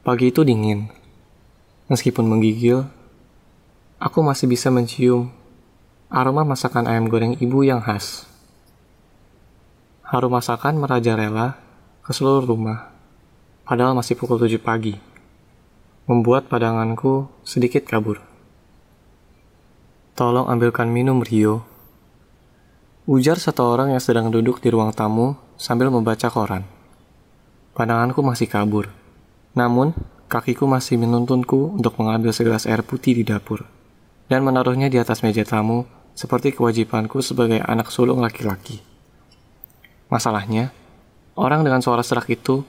Pagi itu dingin. Meskipun menggigil, aku masih bisa mencium aroma masakan ayam goreng ibu yang khas. Harum masakan merajalela ke seluruh rumah, padahal masih pukul 7 pagi, membuat padanganku sedikit kabur. Tolong ambilkan minum, Rio. Ujar satu orang yang sedang duduk di ruang tamu sambil membaca koran. Pandanganku masih kabur namun, kakiku masih menuntunku untuk mengambil segelas air putih di dapur dan menaruhnya di atas meja tamu seperti kewajibanku sebagai anak sulung laki-laki. Masalahnya, orang dengan suara serak itu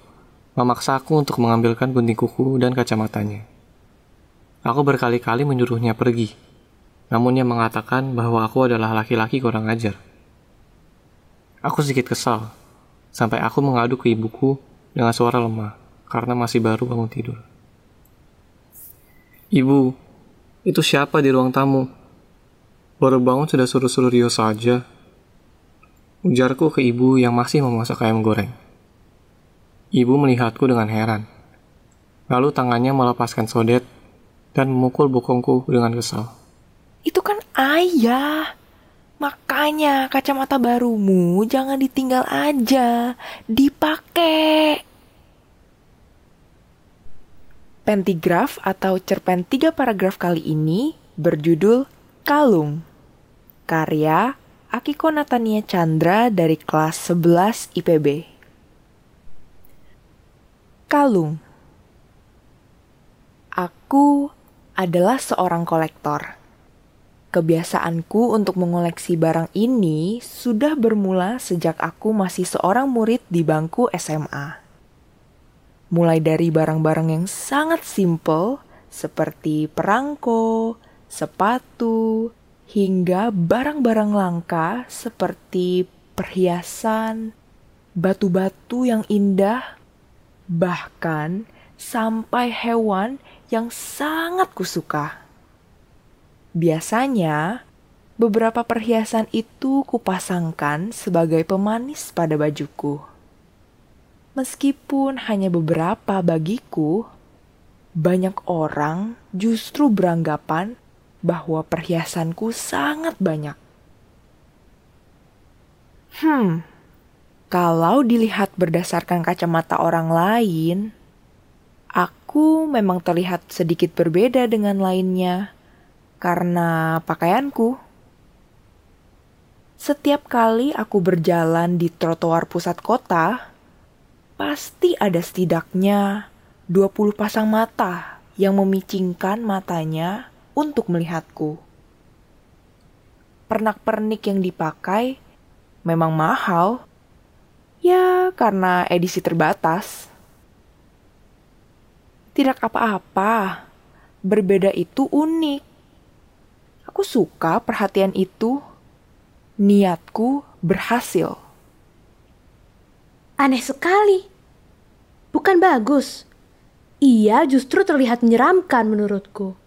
memaksa aku untuk mengambilkan gunting kuku dan kacamatanya. Aku berkali-kali menyuruhnya pergi, namun ia mengatakan bahwa aku adalah laki-laki kurang ajar. Aku sedikit kesal, sampai aku mengadu ke ibuku dengan suara lemah karena masih baru bangun tidur. Ibu, itu siapa di ruang tamu? Baru bangun sudah suruh-suruh Rio saja. Ujarku ke ibu yang masih memasak ayam goreng. Ibu melihatku dengan heran. Lalu tangannya melepaskan sodet dan memukul bokongku dengan kesal. Itu kan ayah. Makanya kacamata barumu jangan ditinggal aja, dipakai. Pentigraf atau cerpen tiga paragraf kali ini berjudul Kalung. Karya Akiko Natania Chandra dari kelas 11 IPB. Kalung. Aku adalah seorang kolektor. Kebiasaanku untuk mengoleksi barang ini sudah bermula sejak aku masih seorang murid di bangku SMA mulai dari barang-barang yang sangat simple seperti perangko, sepatu, hingga barang-barang langka seperti perhiasan, batu-batu yang indah, bahkan sampai hewan yang sangat kusuka. Biasanya, beberapa perhiasan itu kupasangkan sebagai pemanis pada bajuku. Meskipun hanya beberapa bagiku, banyak orang justru beranggapan bahwa perhiasanku sangat banyak. Hmm, kalau dilihat berdasarkan kacamata orang lain, aku memang terlihat sedikit berbeda dengan lainnya karena pakaianku. Setiap kali aku berjalan di trotoar pusat kota, pasti ada setidaknya 20 pasang mata yang memicingkan matanya untuk melihatku. Pernak-pernik yang dipakai memang mahal, ya karena edisi terbatas. Tidak apa-apa, berbeda itu unik. Aku suka perhatian itu. Niatku berhasil. Aneh sekali. Bukan bagus. Ia justru terlihat menyeramkan menurutku.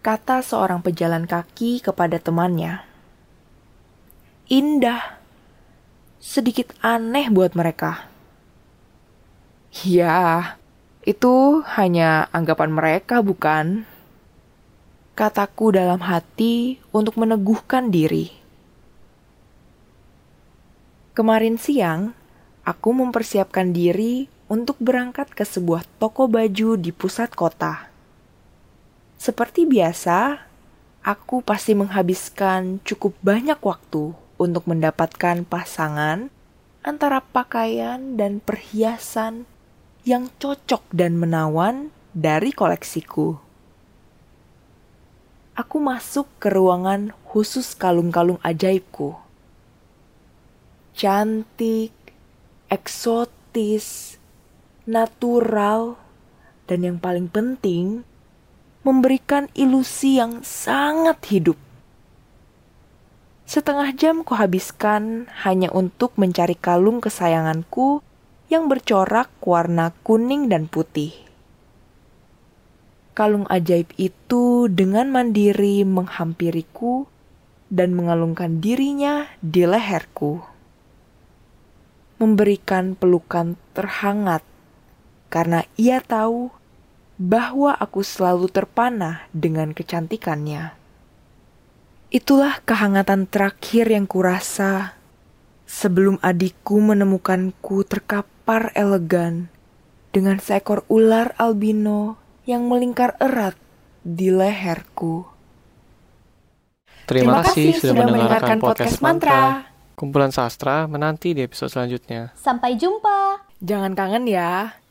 Kata seorang pejalan kaki kepada temannya. Indah. Sedikit aneh buat mereka. Ya, itu hanya anggapan mereka, bukan? Kataku dalam hati untuk meneguhkan diri. Kemarin siang, aku mempersiapkan diri untuk berangkat ke sebuah toko baju di pusat kota. Seperti biasa, aku pasti menghabiskan cukup banyak waktu untuk mendapatkan pasangan antara pakaian dan perhiasan yang cocok dan menawan dari koleksiku. Aku masuk ke ruangan khusus kalung-kalung ajaibku. Cantik, eksotis, natural, dan yang paling penting, memberikan ilusi yang sangat hidup. Setengah jam kuhabiskan hanya untuk mencari kalung kesayanganku yang bercorak warna kuning dan putih. Kalung ajaib itu dengan mandiri menghampiriku dan mengalungkan dirinya di leherku. Memberikan pelukan terhangat karena ia tahu bahwa aku selalu terpanah dengan kecantikannya. Itulah kehangatan terakhir yang kurasa sebelum adikku menemukanku terkapar elegan dengan seekor ular albino yang melingkar erat di leherku. Terima, kasih, sudah mendengarkan podcast podcast mantra. mantra. Kumpulan sastra menanti di episode selanjutnya. Sampai jumpa. Jangan kangen ya.